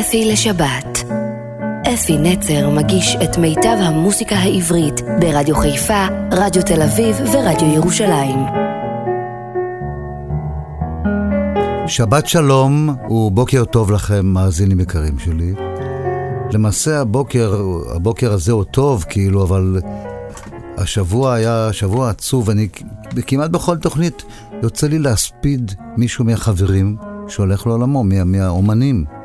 אפי לשבת. אפי נצר מגיש את מיטב המוסיקה העברית ברדיו חיפה, רדיו תל אביב ורדיו ירושלים. שבת שלום ובוקר טוב לכם, מאזינים יקרים שלי. למעשה הבוקר, הבוקר הזה הוא טוב, כאילו, אבל השבוע היה שבוע עצוב, אני כמעט בכל תוכנית יוצא לי להספיד מישהו מהחברים שהולך לעולמו, מה, מהאומנים.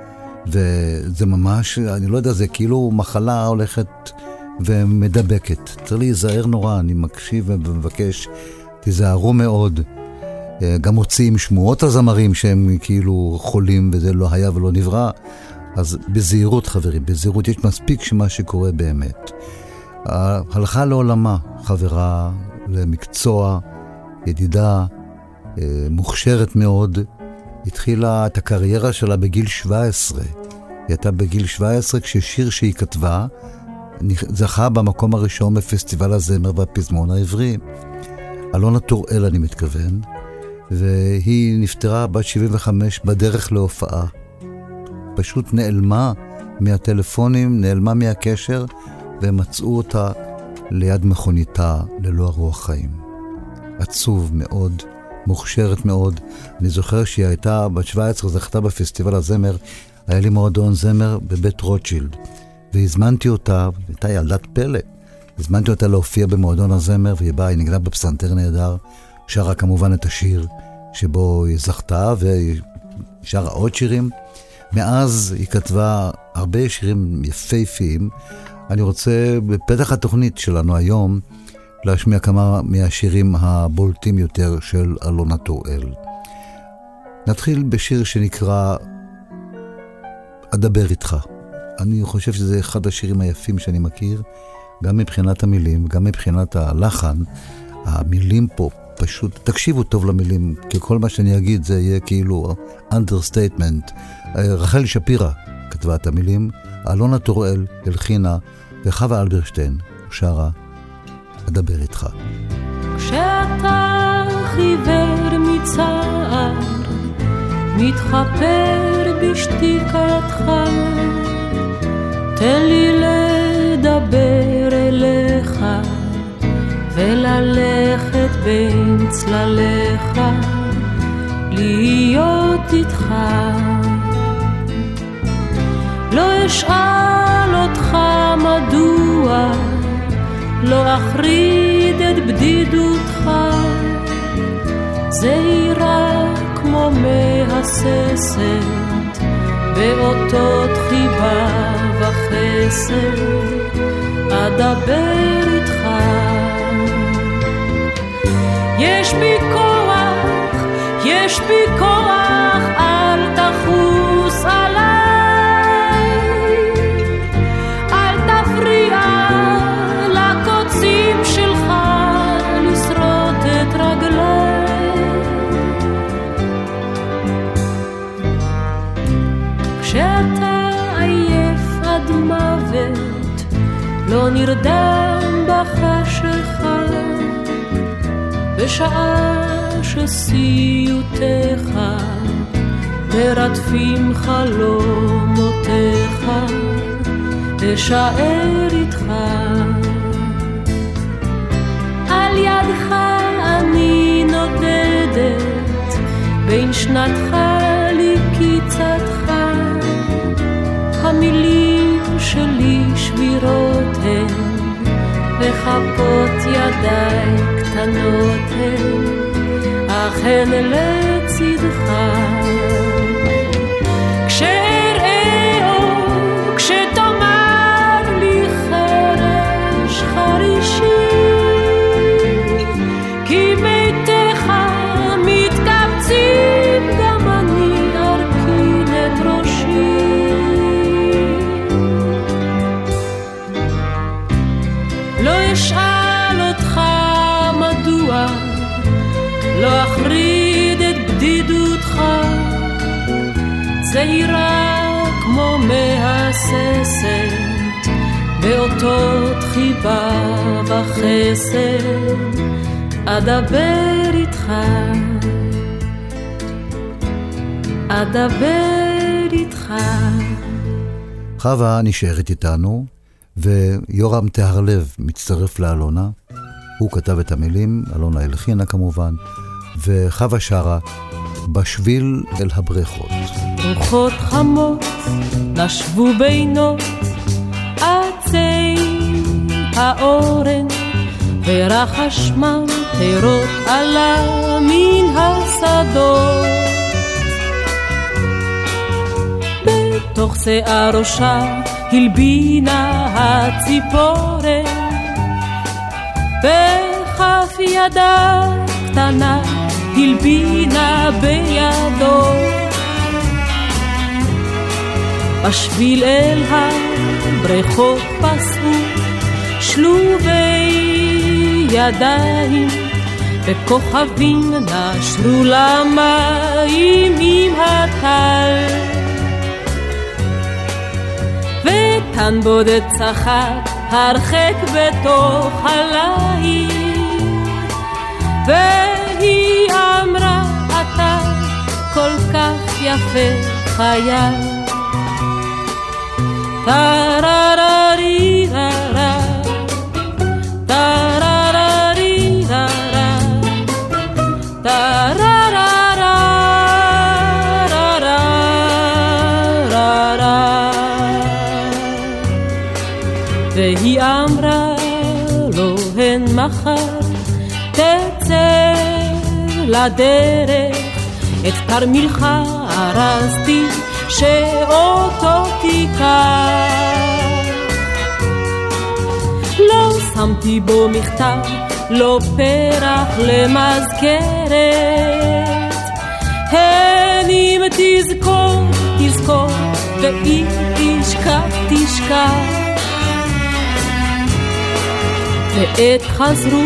וזה ממש, אני לא יודע, זה כאילו מחלה הולכת ומדבקת. צריך להיזהר נורא, אני מקשיב ומבקש, תיזהרו מאוד. גם מוציאים שמועות הזמרים שהם כאילו חולים וזה לא היה ולא נברא. אז בזהירות חברים, בזהירות, יש מספיק שמה שקורה באמת. הלכה לעולמה חברה למקצוע, ידידה, אה, מוכשרת מאוד, התחילה את הקריירה שלה בגיל 17. היא הייתה בגיל 17 כששיר שהיא כתבה זכה במקום הראשון בפסטיבל הזמר והפזמון העברי. אלונה טוראל אני מתכוון, והיא נפטרה בת 75 בדרך להופעה. פשוט נעלמה מהטלפונים, נעלמה מהקשר, והם מצאו אותה ליד מכוניתה ללא הרוח חיים. עצוב מאוד, מוכשרת מאוד. אני זוכר שהיא הייתה בת 17, זכתה בפסטיבל הזמר, היה לי מועדון זמר בבית רוטשילד, והזמנתי אותה, הייתה ילדת פלא. הזמנתי אותה להופיע במועדון הזמר, והיא באה, היא נגנה בפסנתר נהדר, שרה כמובן את השיר שבו היא זכתה, והיא שרה עוד שירים. מאז היא כתבה הרבה שירים יפהפיים. אני רוצה בפתח התוכנית שלנו היום להשמיע כמה מהשירים הבולטים יותר של אלונה טוראל. נתחיל בשיר שנקרא אדבר איתך. אני חושב שזה אחד השירים היפים שאני מכיר, גם מבחינת המילים, גם מבחינת הלחן. המילים פה פשוט, תקשיבו טוב למילים, כי כל מה שאני אגיד זה יהיה כאילו understatement. רחל שפירא כתבה את המילים, אלונה טוראל הלחינה, וחווה אלברשטיין שרה, אדבר איתך. כשאתה חיוור מצער, מתחפר בשתיקתך, תן לי לדבר אליך, וללכת בין צלליך, להיות איתך. לא אשאל אותך מדוע, לא אחריד את בדידותך, זהירה כמו מהססת, באותות חיבה וחסד, אדבר איתך. יש בי כוח, יש בי כוח, לא נרדם בחשיכה. בשעה שסיוטיך מרדפים חלומותיך, אשאר איתך. על ידך אני נודדת, בין שנתך לקיצתך, המילים שלי שבירות הן, וכפות ידיי קטנות הן, אך הן לצדך. כשאראו, אותות חיבה וחסד, אדבר איתך, אדבר איתך. חווה נשארת איתנו, ויורם טהרלב מצטרף לאלונה. הוא כתב את המילים, אלונה הלחינה כמובן, וחווה שרה בשביל אל הבריכות. רוחות חמות נשבו בינות האורן, ורחש ממטרות עלה מן השדות. בתוך שיער ראשה הלבינה הציפורת, בכף ידה קטנה הלבינה בידו. בשביל אל הבריכות פסעו שלובי ידיים, וכוכבים נשרו למים עם הטל. וטן בודד צחק הרחק בתוך הליל, והיא אמרה, אתה כל כך יפה חייל. טררריררה והיא אמרה לו הן מחר תצא לדרך את תרמילך הרסתי שאותו תיקח רשמתי בו מכתב, לא פרח למזכרת. הן אם תזכור, תזכור, ואם תשכח, תשכח. ועת חזרו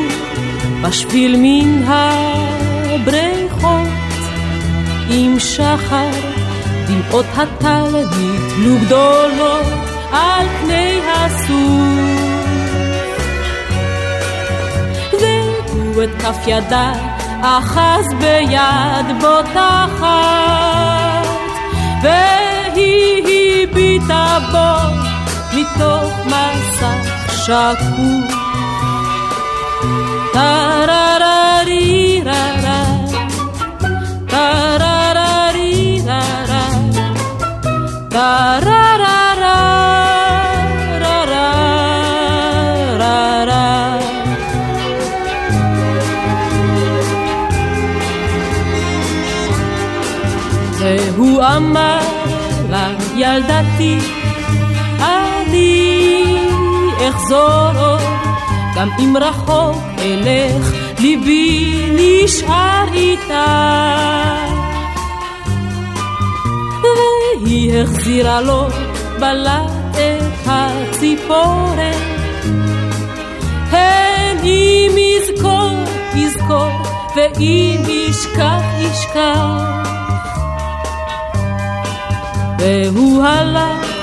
בשביל מן הבריכות, עם שחר, דמעות הטל נתלו גדולות על פני הסור. הוא את כף ידיי אחז ביד בוטחת והיא הביטה בו מתוך מסך שקוף טרררי ררה טרררי ררה טרררי אמר לה, ילדתי, אני אחזור עוד, גם אם רחוק אלך, ליבי נשאר איתה. והיא החזירה לו בלט את הציפורן. הן אם יזכור, יזכור, ואם ישכח, ישכח. והוא הלך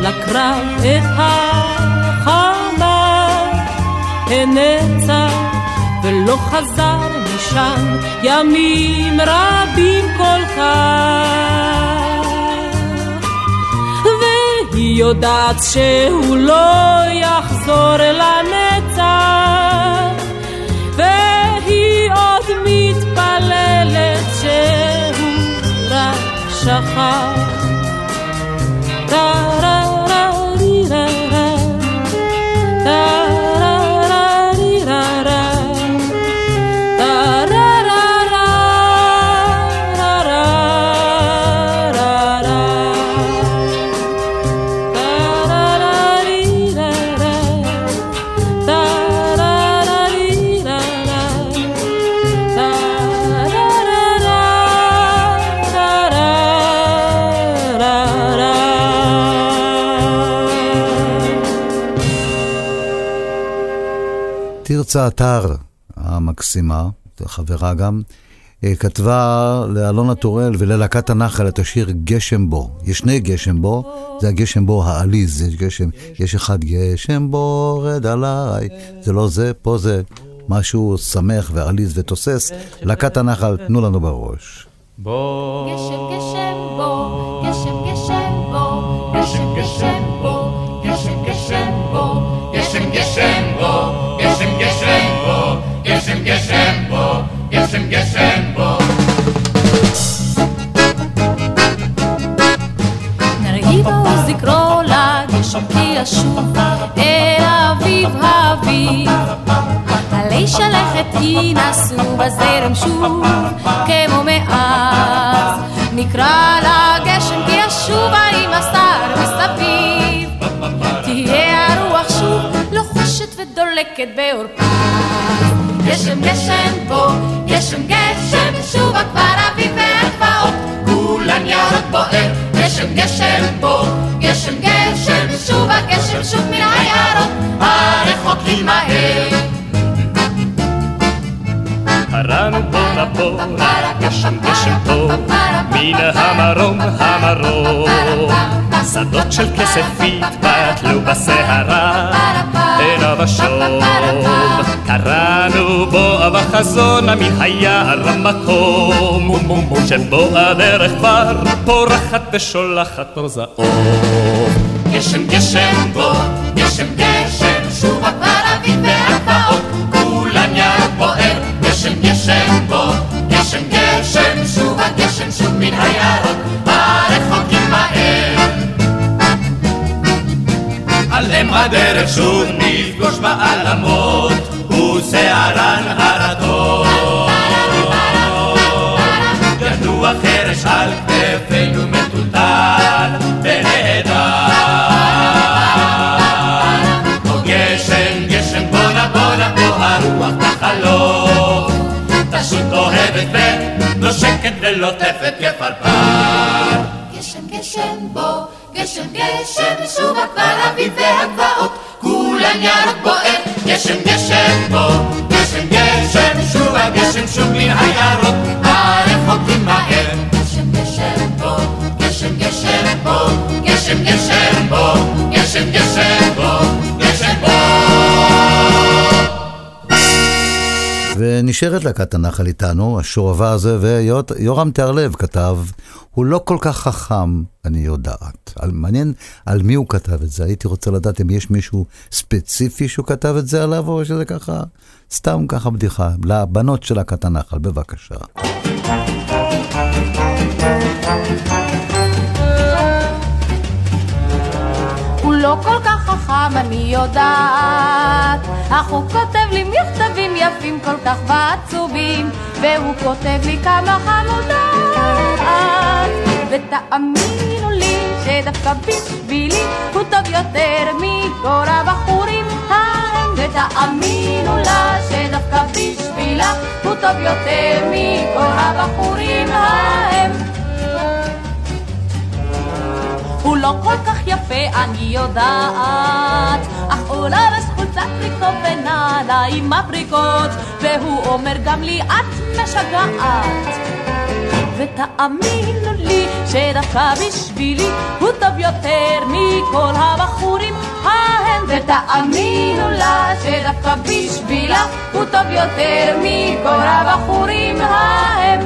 לקרב את החמה, הנצח ולא חזר משם ימים רבים כל כך. והיא יודעת שהוא לא יחזור לנצח, והיא עוד מתפללת שהוא רק שכח. da da תרצה אתר המקסימה, חברה גם, אה, כתבה לאלונה טורל וללהקת הנחל את השיר גשם בו. יש שני גשם בו, זה הגשם בו העליז, יש גשם, יש אחד גשם בו רד עליי, זה לא זה, פה זה משהו שמח ועליז ותוסס. להקת הנחל, תנו לנו בראש. בוא. גשם גשם בו, גשם גשם בוא, גשם גשם בוא. נרהיבו זכרו לגשם כי ישוב אל אביב אביב. עלי שלכת ינסו בזרם שוב כמו מאז. נקרא לגשם כי ישובה עם הסתר מסביב. תהיה הרוח שוב לוחשת ודולקת בעורפה. גשם גשם פה, גשם גשם שוב כבר אביב והגבעות. כולן ירוק בוער, גשם גשם פה, גשם גשם שוב הגשם שוב מן היערות. הרחוקים מהר. הרענו בוא נבוא, גשם גשם פה, מן המרום המרום. שדות של כסף התבטלו בסערה, עיניו השום. קראנו בו בחזון מן היער המקום, שבו הדרך כבר פורחת ושולחת אור זעום. גשם גשם בוא, גשם גשם שוב כבר אביב והגבעות כולן ירוק בוער גשם גשם בוא, גשם גשם שוב הגשם שוב מן היערות הרחוקים מהר על אם הדרך שוב נפגוש בעלמות, ושערן הרטון. ינוע חרש על כתפינו מטולטל ונהדר. או גשם, גשם בונה בונה בוא הרוח תחלוף, תשות אוהבת ונושקת ולוטפת כפרפר. גשם שוב אביב והגבעות כולן ירוק בוער גשם גשם בוא, גשם גשם שוב הגשם שוב מן היערות הרחוקים מהר. גשם גשם בוא, גשם גשם בוא גשם גשם בוא, גשם גשם בוא. ונשארת להקת הנחל איתנו, השורבה הזה, ויורם תיארלב כתב, הוא לא כל כך חכם, אני יודעת. על, מעניין על מי הוא כתב את זה, הייתי רוצה לדעת אם יש מישהו ספציפי שהוא כתב את זה עליו, או שזה ככה, סתם ככה בדיחה. לבנות של להקת הנחל, בבקשה. לא כל כך חכם, אני יודעת, אך הוא כותב לי מכתבים יפים כל כך ועצובים, והוא כותב לי כמה חמודות. ותאמינו לי שדווקא בשבילי הוא טוב יותר מכל הבחורים ההם, ותאמינו לה שדווקא בשבילה הוא טוב יותר מכל הבחורים ההם. לא כל כך יפה, אני יודעת, אך לבש חולצת טריקו ונעליים מבריקות, והוא אומר גם לי, את משגעת. ותאמינו לי שדווקא בשבילי הוא טוב יותר מכל הבחורים ההם. ותאמינו לה שדווקא בשבילה הוא טוב יותר מכל הבחורים ההם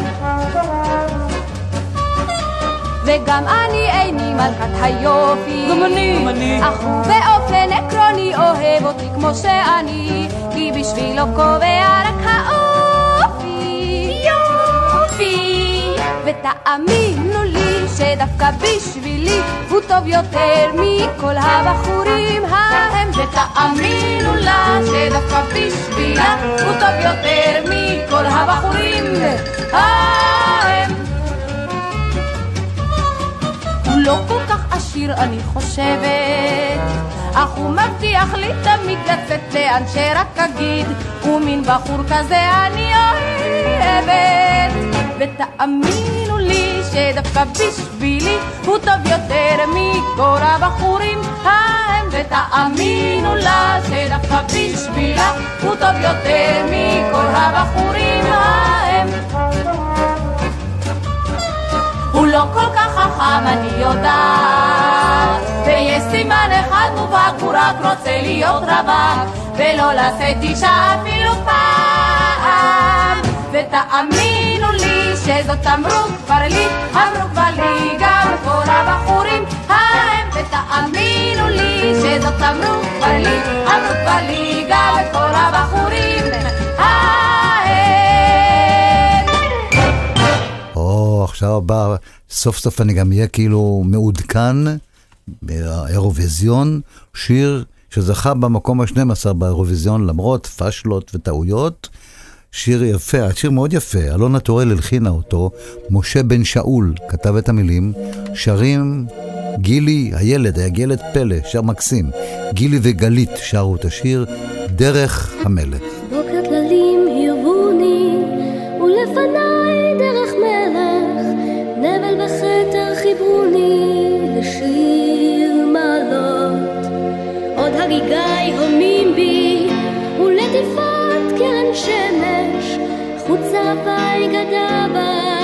וגם אני איני מלכת היופי. גם אני. גם אני. אך הוא באופן עקרוני אוהב אותי כמו שאני, כי בשבילו קובע רק האופי. יופי. ותאמינו לי שדווקא בשבילי הוא טוב יותר מכל הבחורים ההם. ותאמינו לה שדווקא בשבילה הוא טוב יותר מכל הבחורים ההם. לא כל כך עשיר אני חושבת. אך הוא מבטיח לי תמיד לצאת לאן שרק אגיד ומין בחור כזה אני אוהבת. ותאמינו לי שדווקא בשבילי הוא טוב יותר מכל הבחורים ההם. ותאמינו לה שדווקא בשבילה הוא טוב יותר מכל הבחורים ההם הוא לא כל כך חכם, אני יודעת. ויש סימן אחד מובהק, הוא רק רוצה להיות רווק, ולא לשאת אישה אפילו פעם. ותאמינו לי שזאת אמרו כבר לי, אמרו כבר לי גם כל הבחורים ההם. ותאמינו לי שזאת אמרו כבר לי, אמרו כבר לי גם כל הבחורים עכשיו הבא, סוף סוף אני גם אהיה כאילו מעודכן באירוויזיון, שיר שזכה במקום ה-12 באירוויזיון למרות פשלות וטעויות. שיר יפה, השיר מאוד יפה, אלונה טורל הלחינה אותו, משה בן שאול כתב את המילים, שרים גילי, הילד, היה ילד פלא, שר מקסים. גילי וגלית שרו את השיר דרך המלך. בוקר טללים הרבוני, ולפניי הגיגי הומים בי, ולטיפת קרן שמש, חוצה בי גדה באחת.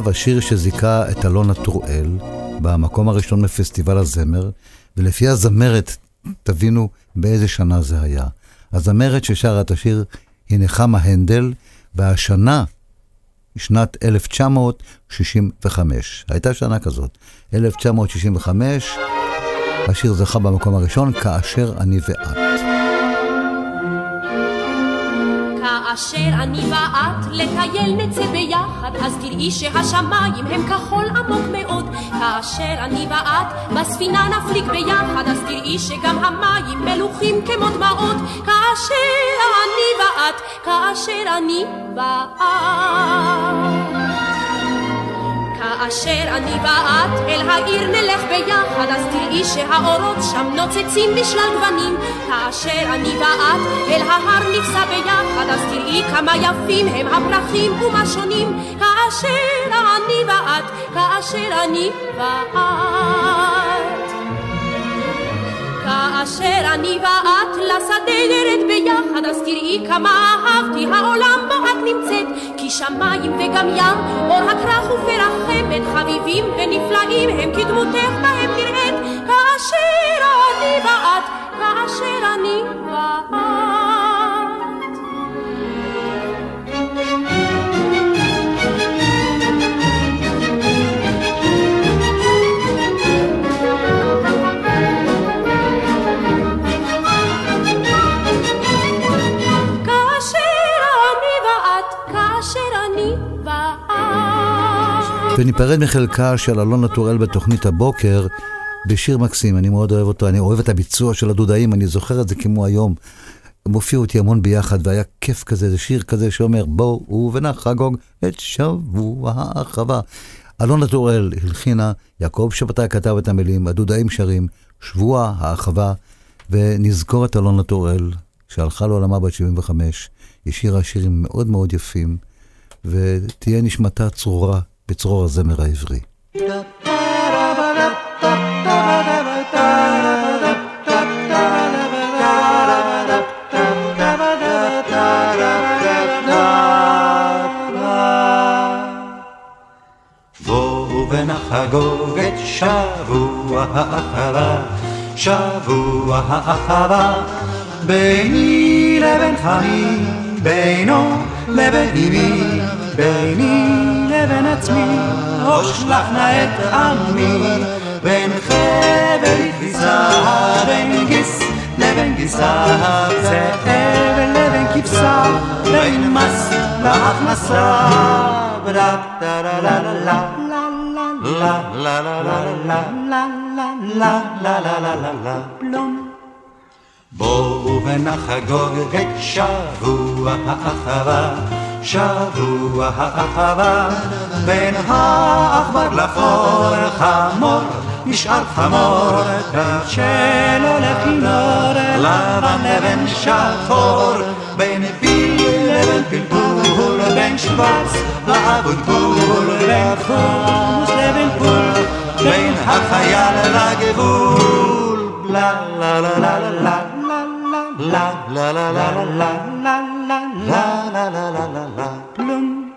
עכשיו השיר שזיכה את אלונה טוראל במקום הראשון בפסטיבל הזמר, ולפי הזמרת תבינו באיזה שנה זה היה. הזמרת ששרה את השיר היא נחמה הנדל, והשנה שנת 1965. הייתה שנה כזאת. 1965, השיר זכה במקום הראשון, כאשר אני ואת. כאשר אני ואת לטייל נצא ביחד, אז תראי שהשמיים הם כחול עמוק מאוד. כאשר אני ואת בספינה נפליג ביחד, אז תראי שגם המים מלוכים כמו דמעות. כאשר אני ואת, כאשר אני ואת. כאשר אני ואת אל העיר נלך ביחד, אז תראי שהאורות שם נוצצים בשלל גוונים. כאשר אני ואת אל ההר ניסע ביחד, אז תראי כמה יפים הם הפרחים ומה שונים. כאשר אני ואת, כאשר אני ואת. כאשר אני ואת לשדה נרד ביחד, אז תראי כמה אהבתי העולם בו את נמצאת. כי שמיים וגם ים, אור הכרך ופרחמת, חביבים ונפלאים הם כדמותך בהם נראית. כאשר אני ואת, כאשר אני ואת. וניפרד מחלקה של אלונה טוראל בתוכנית הבוקר בשיר מקסים, אני מאוד אוהב אותו, אני אוהב את הביצוע של הדודאים, אני זוכר את זה כמו היום. הם הופיעו איתי המון ביחד, והיה כיף כזה, זה שיר כזה שאומר, בואו ונחגוג את שבוע האחווה. אלונה טוראל הלחינה, יעקב שבתאי כתב את המילים, הדודאים שרים, שבוע האחווה, ונזכור את אלונה טוראל, שהלכה לעולמה בת 75, השאירה שירים מאוד מאוד יפים, ותהיה נשמתה צרורה בצרור הזמר העברי. נחגוג את שבוע האחווה, שבוע האחווה, ביני לבין חמי, בינו לבין אמי, ביני לבין עצמי, אושלח נא את עמי, בין חבל כביסה, בין גיס לבין גיסה, זאב לבין כבשה, בין מס להכנסה, דה la la la la la la la la la la la la la פלום. בואו ונחגוג את שבוע האחווה, שבוע האחווה, בין העכבר לחור חמור, נשאר חמור, שלו לכינור, לבן לבן שחור, בין פיל לבין פלפול, בין שוורץ לאבוטבול, בין חומוס לבין פול, בין החייל לגבול, לה לה לה לה לה לה לה לה לה לה לה לה לה לה לה לה פלום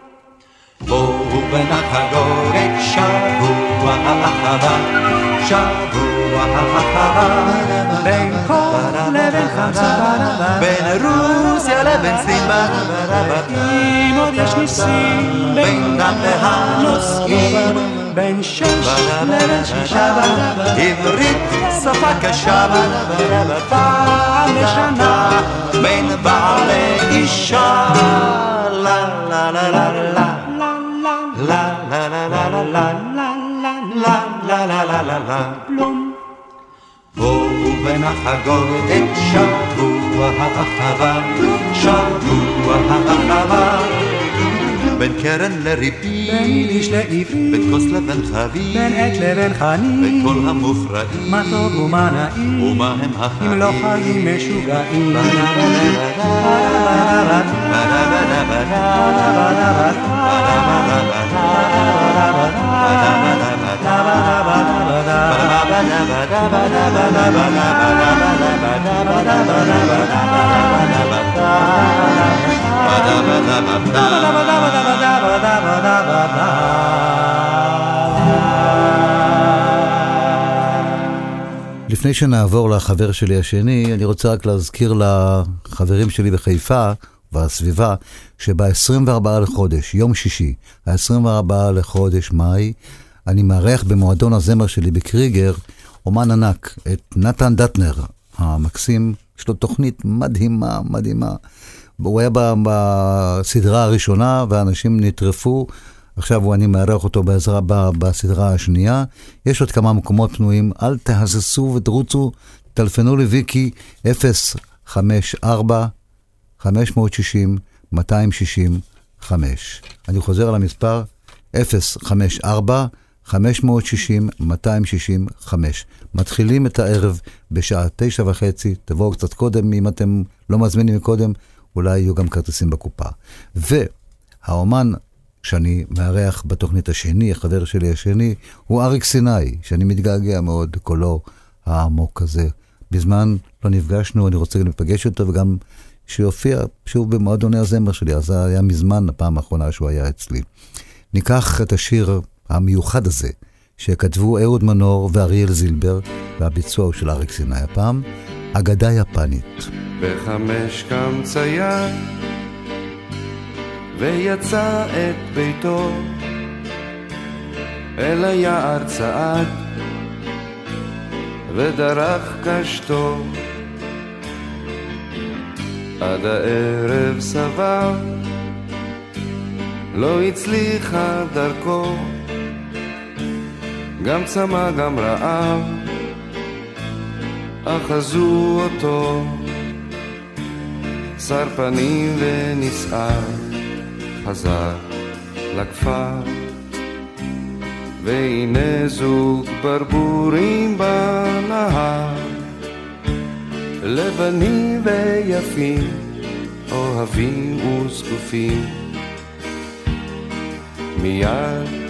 בואו ונחגוג את שבוע האחווה, שבוע האחווה, בין חור לבין חמצה, בין רוסיה לבין סין, אם עוד יש ניסים, בין דם והנושאים, בין שש לבין שישה, עברית שפה קשה, פעם בשנה, בין בעל לאישה, לה לה לה לה לה la la la la la פלום. בואו ונחגוג את שבוע האחווה, שבוע האחווה. בין קרן לריבית, בין יידיש לעברית, בין כוס לבין חבית, בין עט לבין חנית, בין כל המופרעים, מה טוב ומה נעים, ומה הם החיים, אם לא חיים משוגעים. לפני שנעבור לחבר שלי השני, אני רוצה רק להזכיר לחברים שלי בחיפה והסביבה, שב-24 לחודש, יום שישי, ה-24 לחודש מאי, אני מארח במועדון הזמר שלי בקריגר, אומן ענק, את נתן דטנר המקסים, יש לו תוכנית מדהימה, מדהימה. הוא היה בסדרה הראשונה ואנשים נטרפו, עכשיו אני מארח אותו בעזרה בסדרה השנייה. יש עוד כמה מקומות פנויים, אל תהססו ותרוצו, טלפנו לוויקי 054 560 265. אני חוזר על המספר 054 560-265. מתחילים את הערב בשעה תשע וחצי, תבואו קצת קודם, אם אתם לא מזמינים מקודם, אולי יהיו גם כרטיסים בקופה. והאומן שאני מארח בתוכנית השני, החבר שלי השני, הוא אריק סיני, שאני מתגעגע מאוד, קולו העמוק הזה. בזמן לא נפגשנו, אני רוצה להיפגש איתו, וגם שיופיע שוב במועדוני הזמר שלי, אז זה היה מזמן, הפעם האחרונה שהוא היה אצלי. ניקח את השיר המיוחד הזה, שכתבו אהוד מנור ואריאל זילבר, והביצוע הוא של אריק סיני הפעם, אגדה יפנית. בחמש קם צייר, ויצא את ביתו, אל היער צעד, ודרך קשתו. עד הערב סבר, לא הצליחה דרכו. גם צמא גם רעב, אחזו אותו, שר פנים ונסער, חזר לכפר. והנה זוג ברבורים בנהר, לבנים ויפים, אוהבים וזקופים. מיד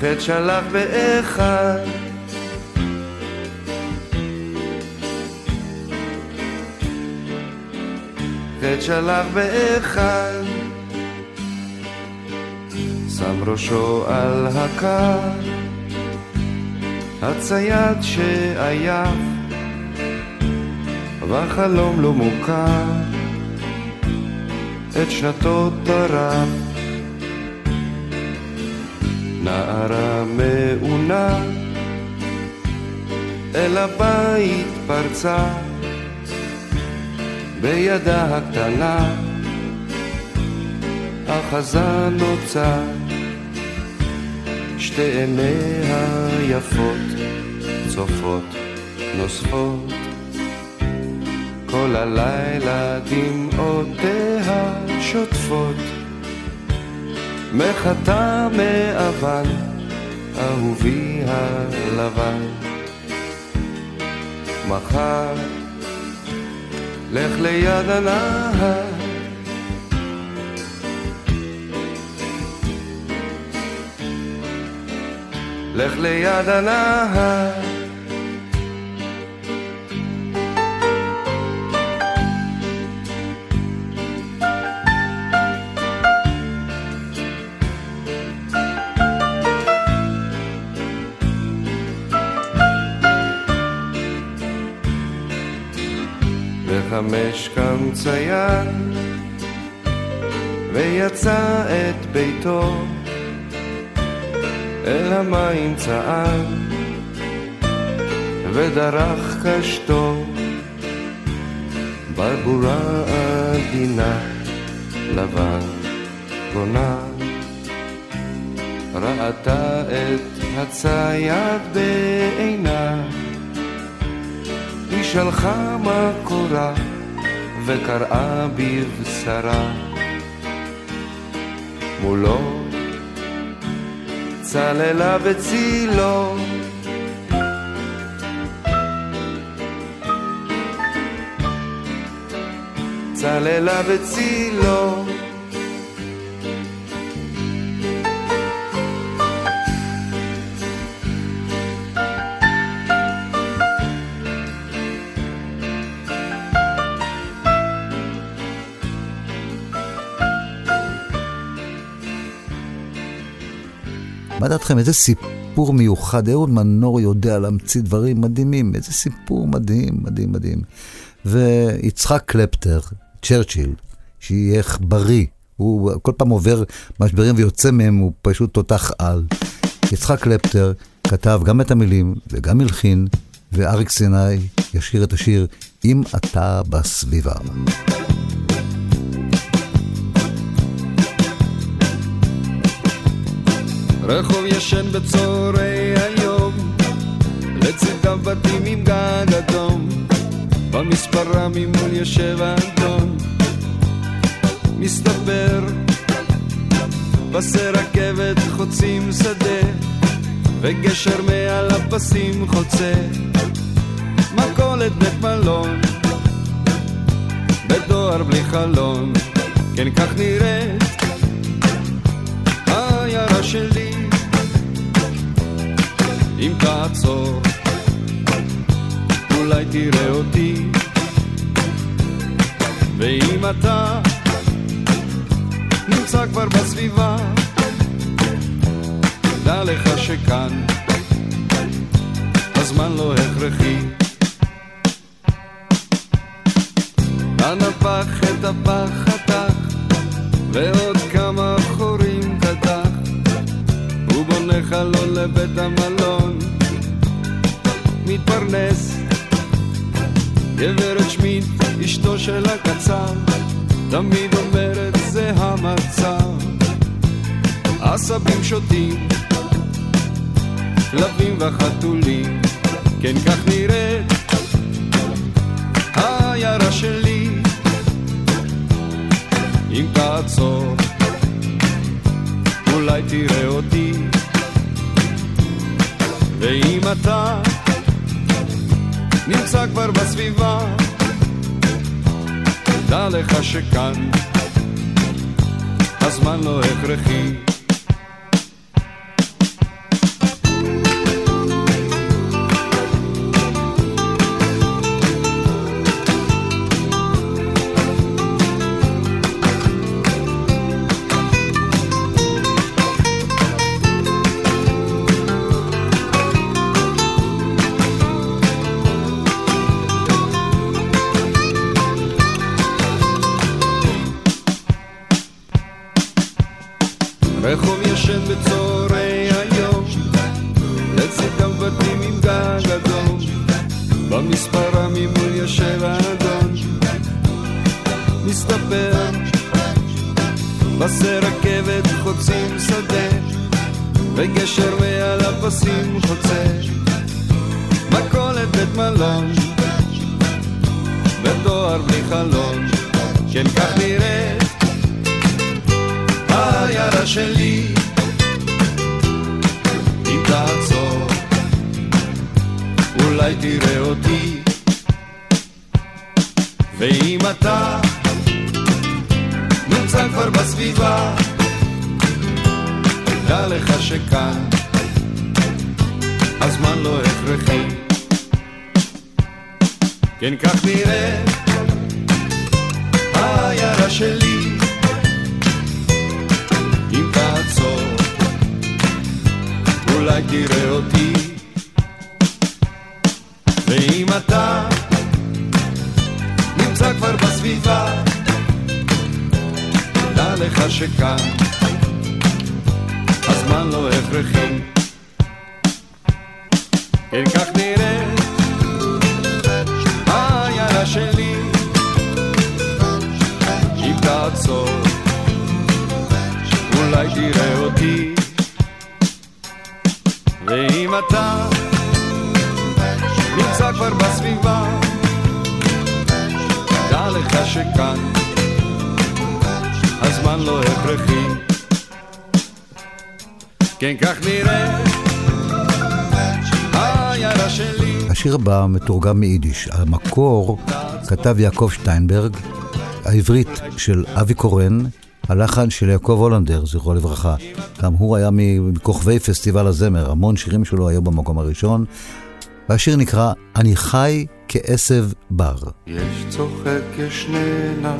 חטא שלח באחד. חטא שלח באחד. שם ראשו על הקר הצייד שעייף. והחלום לא מוכר. את שנתו טרף נערה מעונה אל הבית פרצה בידה הקטנה אחזה נוצה שתי עיניה יפות צופות נוספות. כל הלילה דמעותיה שוטפות מחטא מאבן, אהובי הלבן. מחר, לך ליד הנהר. לך ליד הנהר. חמש קם ציין ויצא את ביתו. אל המים צעד ודרך קשתו. ברבורה עדינה לבן בונה ראתה את הצייד בעינה. היא שלחה מקורה וקראה בבשרה. מולו צללה בצילו. צללה בצילו דעתכם, איזה סיפור מיוחד, אהוד מנור יודע להמציא דברים מדהימים, איזה סיפור מדהים, מדהים, מדהים. ויצחק קלפטר, צ'רצ'יל, שיהיה בריא, הוא כל פעם עובר משברים ויוצא מהם, הוא פשוט תותח על. יצחק קלפטר כתב גם את המילים וגם הלחין, ואריק סיני ישיר את השיר "אם אתה בסביבה". רחוב ישן בצהרי היום, לצדם בתים עם גג אדום, במספרה ממול יושב אדון. מסתבר, פסי רכבת חוצים שדה, וגשר מעל הפסים חוצה, מכולת בית מלון, בדואר בלי חלון, כן כך נראית העיירה שלי. אם תעצור, אולי תראה אותי. ואם אתה נמצא כבר בסביבה, דע לך שכאן הזמן לא הכרחי. הנפח את הפח חתך, ועוד כמה הוא בונה חלון לבית המלון, מתפרנס. גברת שמיט, אשתו של הקצר, תמיד אומרת זה המצב. עשבים שותים, כלבים וחתולים, כן כך נראית העיירה שלי אם תעצור אולי תראה אותי ואם אתה נמצא כבר בסביבה דע לך שכאן הזמן לא הכרחי פסי רכבת חוצים שדה, וגשר מעל הפסים חוצה, מכולת בית מלון, ודואר בלי חלון, כן כך נראית העיירה שלי אם תעצור אולי תראה אותי. ואם אתה כבר בסביבה. דע לך שכאן הזמן לא הכרחי. כן כך נראה העיירה שלי. אם תעצור, אולי תראה אותי. ואם אתה נמצא כבר בסביבה, לך שכאן. הזמן לא הכרחי. כן כך נראה העיירה שלי, אם תעצור אולי תראה אותי. ואם אתה נמצא כבר בסביבה דע לך שכאן הזמן לא הכרחי כן כך נראה העיירה שלי השיר הבא מתורגם מיידיש. המקור כתב יעקב שטיינברג, העברית של אבי קורן, הלחן של יעקב הולנדר, זכרו לברכה. גם הוא היה מכוכבי פסטיבל הזמר, המון שירים שלו היו במקום הראשון. והשיר נקרא "אני חי כעשב בר". יש צוחק, יש נהנה,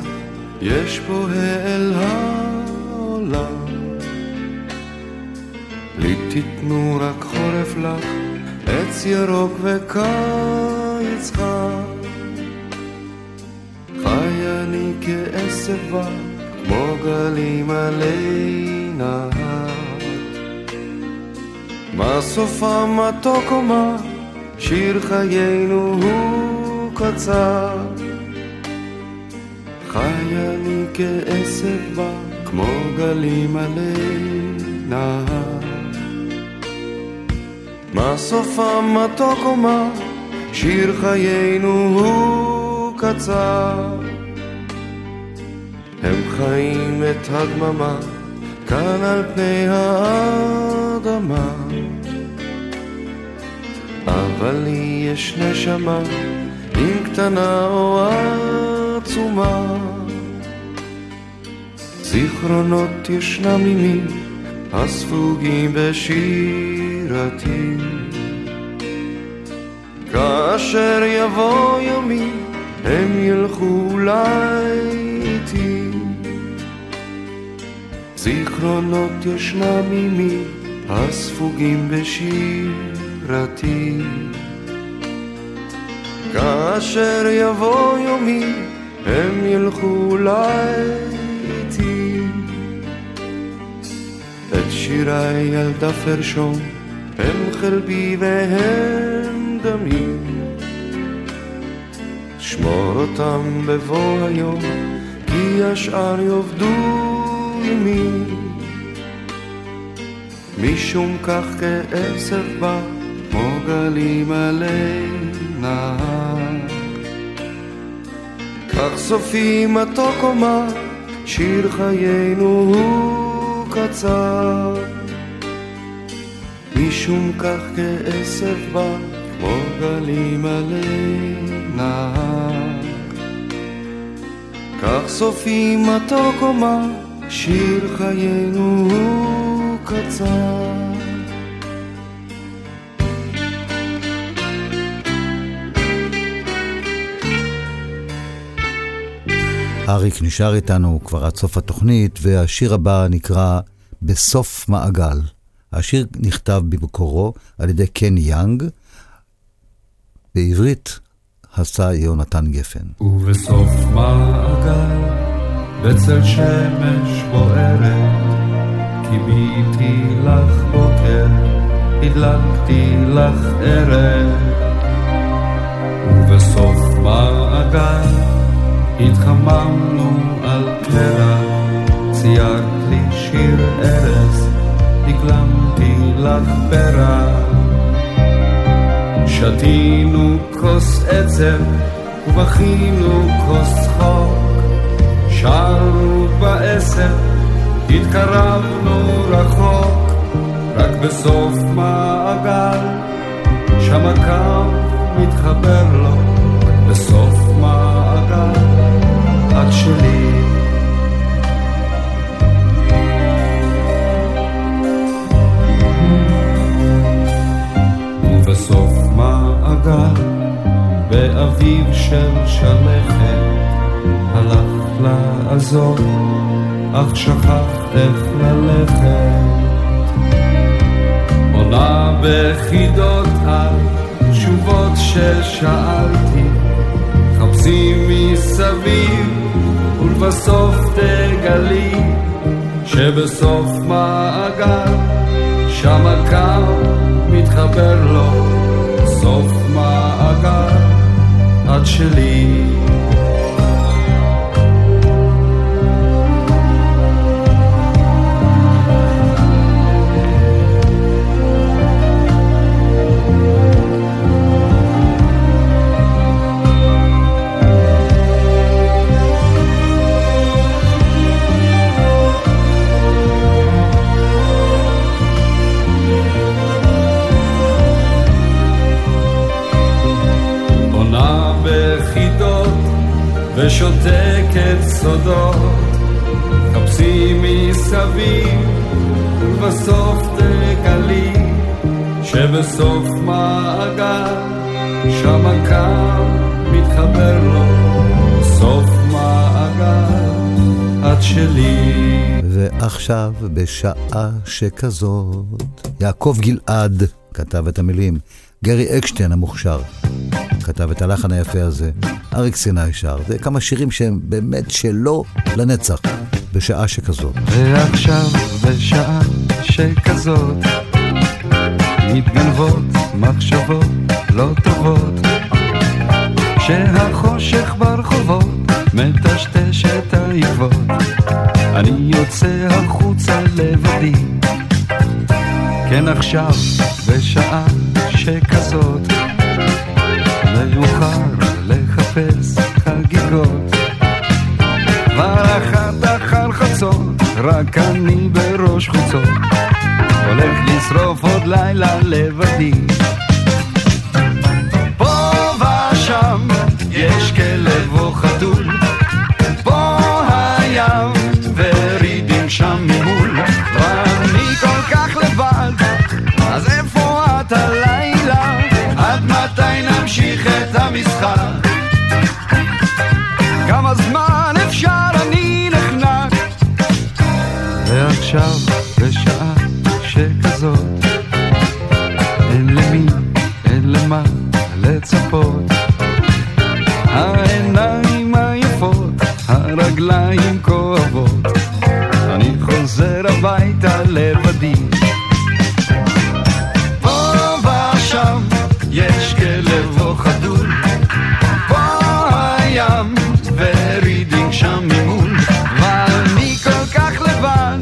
יש בוהה אל העולם. לי תיתנו רק חורף לך, עץ ירוק וקיץ חם. חי אני כעשב בר, כמו גלים עלי נהר. מה סופם מתוק או מה, שיר חיינו הוא קצר. חי אני כעשב בר, כמו גלים עלי נהר. מה סופם מתוק או מה, שיר חיינו הוא קצר. הם חיים את הדממה, כאן על פני האדמה. אבל לי יש נשמה, אם קטנה או עצומה. זיכרונות ישנם עימי, הספוגים בשירתי. כאשר יבוא יומי, הם ילכו אולי איתי. זיכרונות ישנם עימי, הספוגים בשירתי. כאשר יבוא יומי, הם ילכו אולי. את שיריי על דף הרשום, הם חלבי והם דמי. שמור אותם בבוא היום, כי השאר יאבדו עימי. משום כך כעשב בא, כמו גלים עלי נהר. כך סופי מתוק ומר, שיר חיינו הוא קצר. משום כך כעשב בא, כמו גלים עלי נהר. כך סופי מתוק ומר, שיר חיינו הוא קצר. אריק נשאר איתנו כבר עד סוף התוכנית, והשיר הבא נקרא בסוף מעגל. השיר נכתב במקורו על ידי קן יאנג, בעברית עשה יונתן גפן. ובסוף מעגל, בצל שמש בוערת, קיביתי לך בוקר, הדלקתי לך ערב. ובסוף מעגל, התחממנו על קרע, ציירת לי שיר ארז, הגלמתי לך ברע. שתינו כוס עצב ובכינו כוס צחוק, שרנו בעשב, התקרבנו רחוק, רק בסוף מעגל, שם הקו מתחבר לו, בסוף שלי. ובסוף מעגל, באביב של שלכת, הלך לעזור, אך שכח איך ללכת. עונה בחידות על תשובות ששאלתי, חפשי מסביב, ולבסוף תגלי, שבסוף מעגל, שם הקו מתחבר לו, סוף מעגל, את שלי. ושותקת סודות, חפשי מסביב ובסוף תגלי שבסוף מעגל שם הקו מתחבר לו, סוף מעגל את שלי. ועכשיו, בשעה שכזאת, יעקב גלעד כתב את המילים, גרי אקשטיין המוכשר כתב את הלחן היפה הזה, אריק סיני שר, זה כמה שירים שהם באמת שלו לנצח, בשעה שכזאת. ועכשיו בשעה שכזאת מתגנבות מחשבות לא טובות כשהחושך ברחובות מטשטש את העקבות אני יוצא החוצה לבדי כן עכשיו בשעה שכזאת מאוחר לחפש חגיגות כבר אחת אחר חצות, רק אני בראש חוצות הולך לשרוף עוד לילה לבדי הרגליים כואבות. אני חוזר הביתה לבדי. פה ושם יש כלב או חתול. פה הים ורידים שם ממול. ואני כל כך לבד?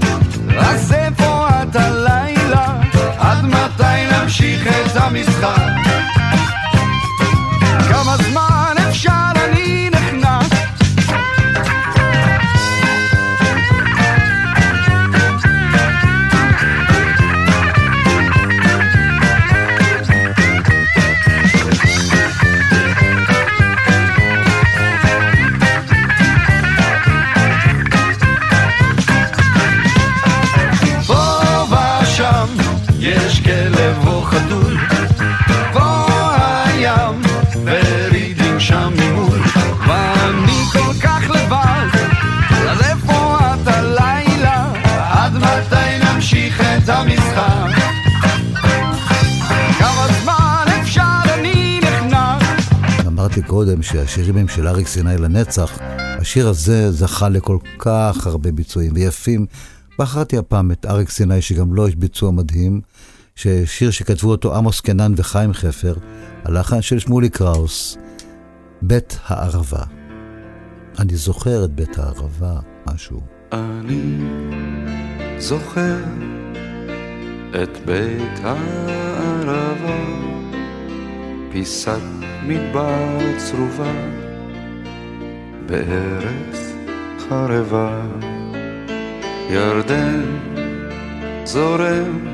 אז איפה את הלילה? עד מתי נמשיך את המשחק? קודם שהשירים הם של אריק סיני לנצח, השיר הזה זכה לכל כך הרבה ביצועים ויפים. בחרתי הפעם את אריק סיני, שגם לו יש ביצוע מדהים, ששיר שכתבו אותו עמוס קנן וחיים חפר, הלחן של שמולי קראוס, בית הערבה. אני זוכר את בית הערבה, משהו. אני זוכר את בית הערבה, פיסת מדבר צרובה בארץ חרבה. ירדן זורם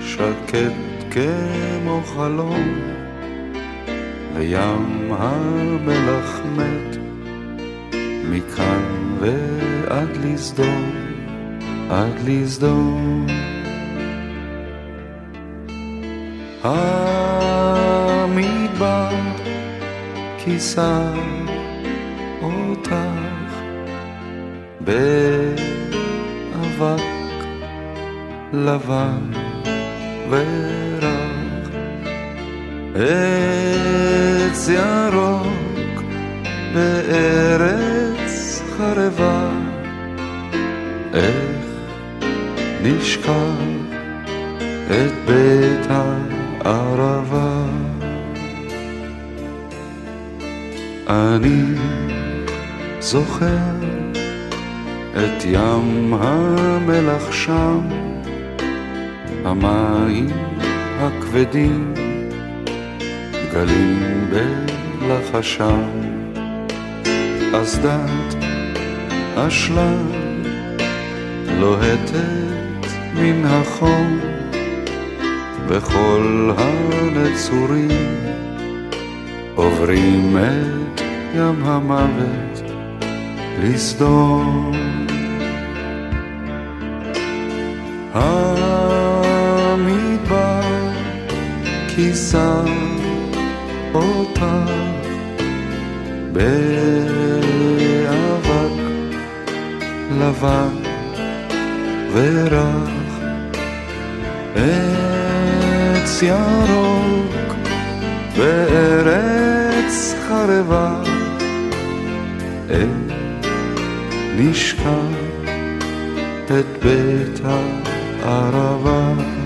שקט כמו חלום, וים המלח מת מכאן ועד לסדום, עד לסדום. המדבר כיסה אותך באבק לבן ורח עץ ירוק בארץ חרבה. איך נשכח את בית הערבה אני זוכר את ים המלח שם, המים הכבדים, גלים בלחשם, אסדת אשלג לוהטת מן החום, וכל הנצורים עוברים את ים המוות לסדום. המדבר כיסה אותך באבק לבן ורח עץ ירוק בארץ חרבה איך נשכח את בית הערבה.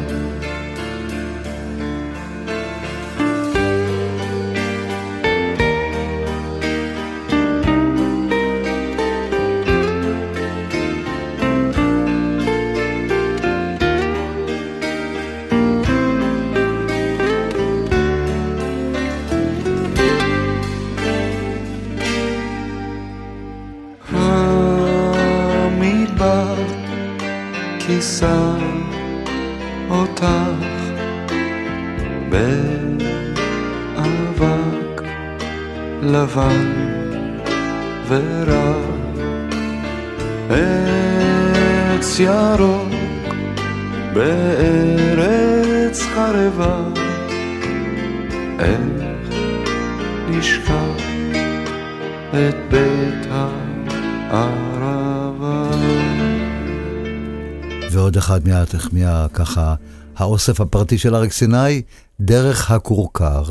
האוסף הפרטי של אריק סיני, דרך הכורכר.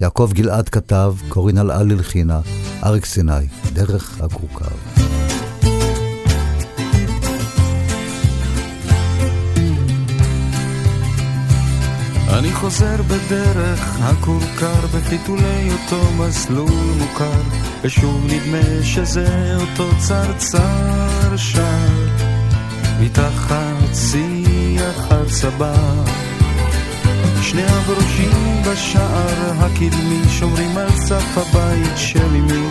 יעקב גלעד כתב, קורין אלעל הלחינה, אריק סיני, דרך הכורכר. אני חוזר בדרך הכורכר בחיתולי אותו מסלול מוכר ושוב נדמה שזה אותו צרצר שר מתחת שיח הצבא שני הברושים בשער הקדמי שומרים על סף הבית של אמי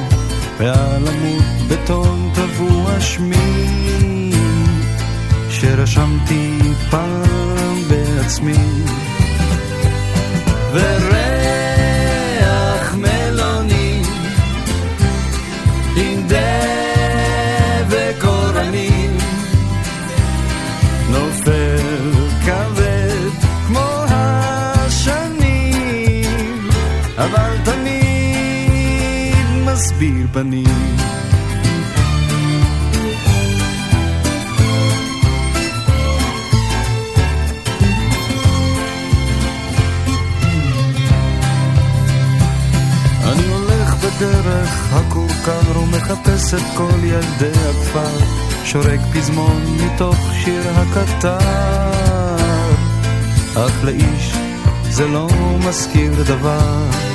ועל עמוד בטון טבוע שמי שרשמתי פעם בעצמי. וריח מסביר פנים אני הולך בדרך הכורכר ומחפש את כל ילדי הכפר. שורק פזמון מתוך שיר הקטר. אך לאיש זה לא מזכיר דבר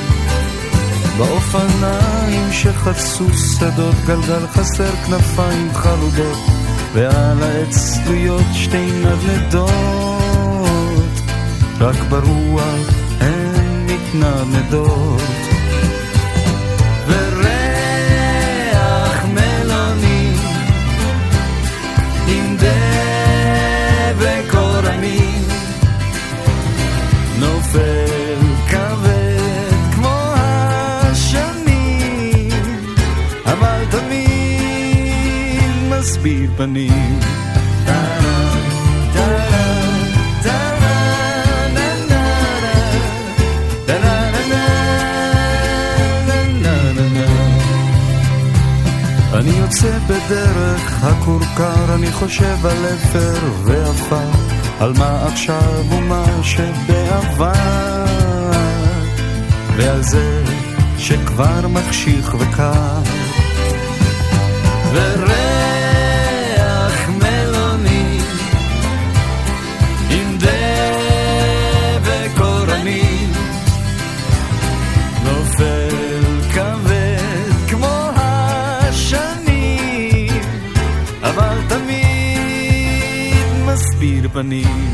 באופניים שחצו שדות גלגל חסר כנפיים חלודות ועל העץ תלויות שתי נדנדות. רק ברוח הן מתנדנדות מסביר פנים. אני יוצא בדרך הכורכר, אני חושב על אפר ועפר, על מה עכשיו ומה שבעבר, ועל זה שכבר מחשיך וקר. פנים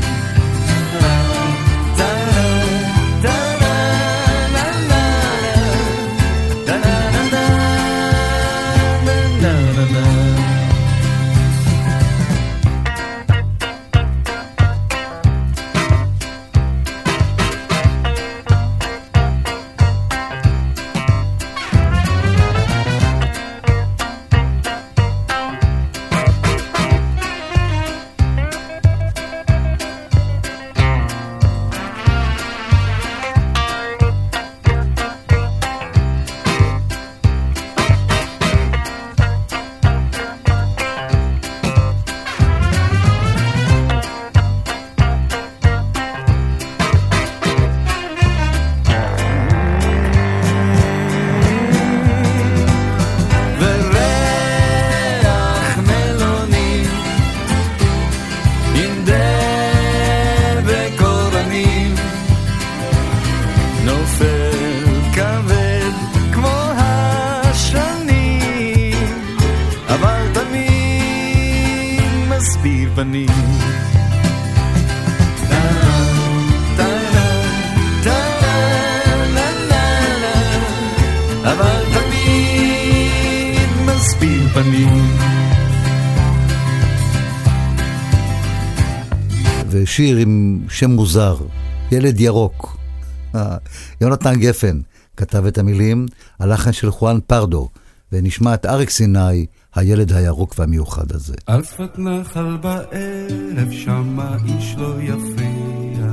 שם מוזר, ילד ירוק. אה, יונתן גפן כתב את המילים, הלחן של חואן פרדו, ונשמע את אריק סיני, הילד הירוק והמיוחד הזה. על שפת נחל בערב, שמה איש לא יפריע.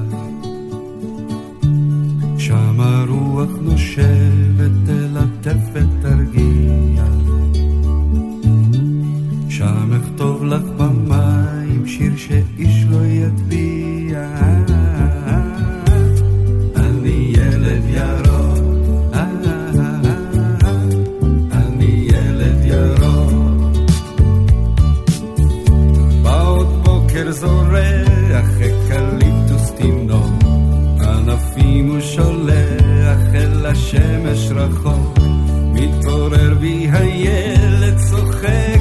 שמה רוח נושבת, תלטפת תרגיע. שם אכתוב לך במים שיר שאיש לא יטביע. בוקר זורח אקליפטוס תינוק, ענפים הוא שולח אל השמש רחוק, מתעורר בי הילד צוחק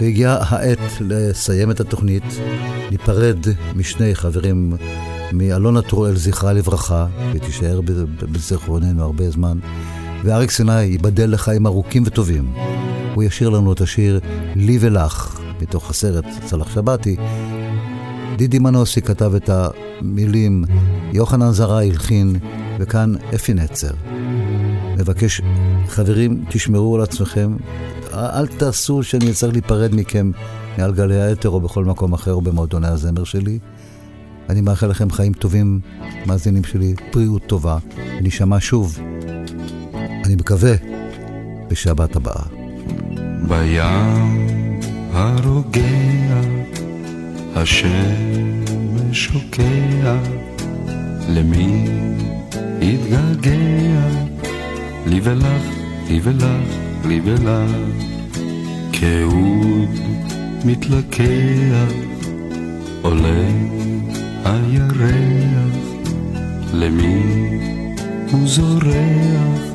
והגיעה העת לסיים את התוכנית, להיפרד משני חברים, מאלונה טרואל, זכרה לברכה, ותישאר בזיכרוננו הרבה זמן, ואריק סיני, ייבדל לחיים ארוכים וטובים. הוא ישיר לנו את השיר "לי ולך", מתוך הסרט צלח שבתי. דידי מנוסי כתב את המילים, יוחנן זרה הלחין, וכאן אפי נצר. מבקש, חברים, תשמרו על עצמכם, אל תעשו שאני אצטרך להיפרד מכם מעל גלי האתר או בכל מקום אחר או במועדוני הזמר שלי. אני מאחל לכם חיים טובים, מאזינים שלי, בריאות טובה, נשמע שוב. אני מקווה, בשבת הבאה. בים הרוגע, השמש שוקע, למי יתגעגע? לי ולך, לי ולך, לי ולך, כאוד מתלקח, עולה הירח, למי הוא זורח?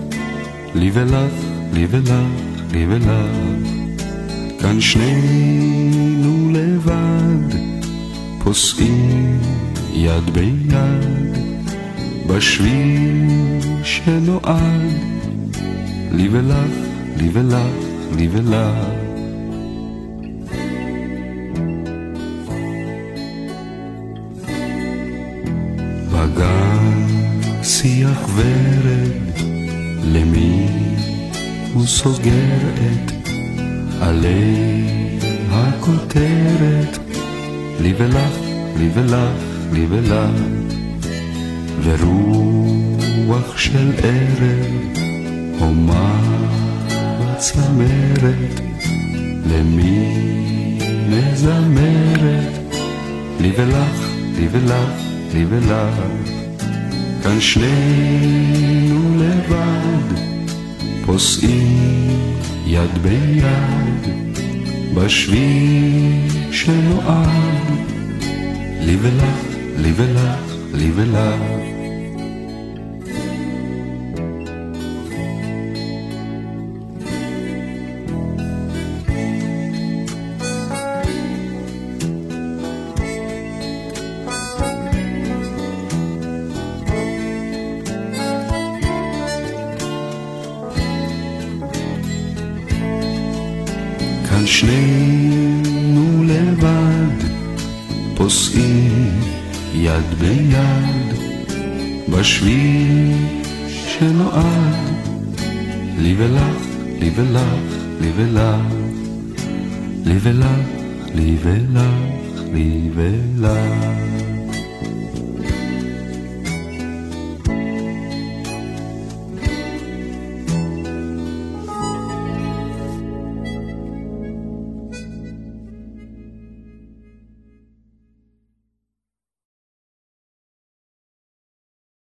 לי ולך, לי ולך, לי ולך, כאן שנינו לבד, פוסעים יד ביד, בשביל שנועד, לי ולך, לי ולך, לי ולך. בגן שיח ורד, למי הוא סוגר את עלי הכותרת, לי ולך, לי ולך, לי ולך, ורוח של ערב הומה בצמרת, למי מזמרת, לי ולך, לי ולך, לי ולך, כאן שנינו לבד, פוסעים יד ביד, בשביל שנועד, לי ולך, לי ולך, לי ולך.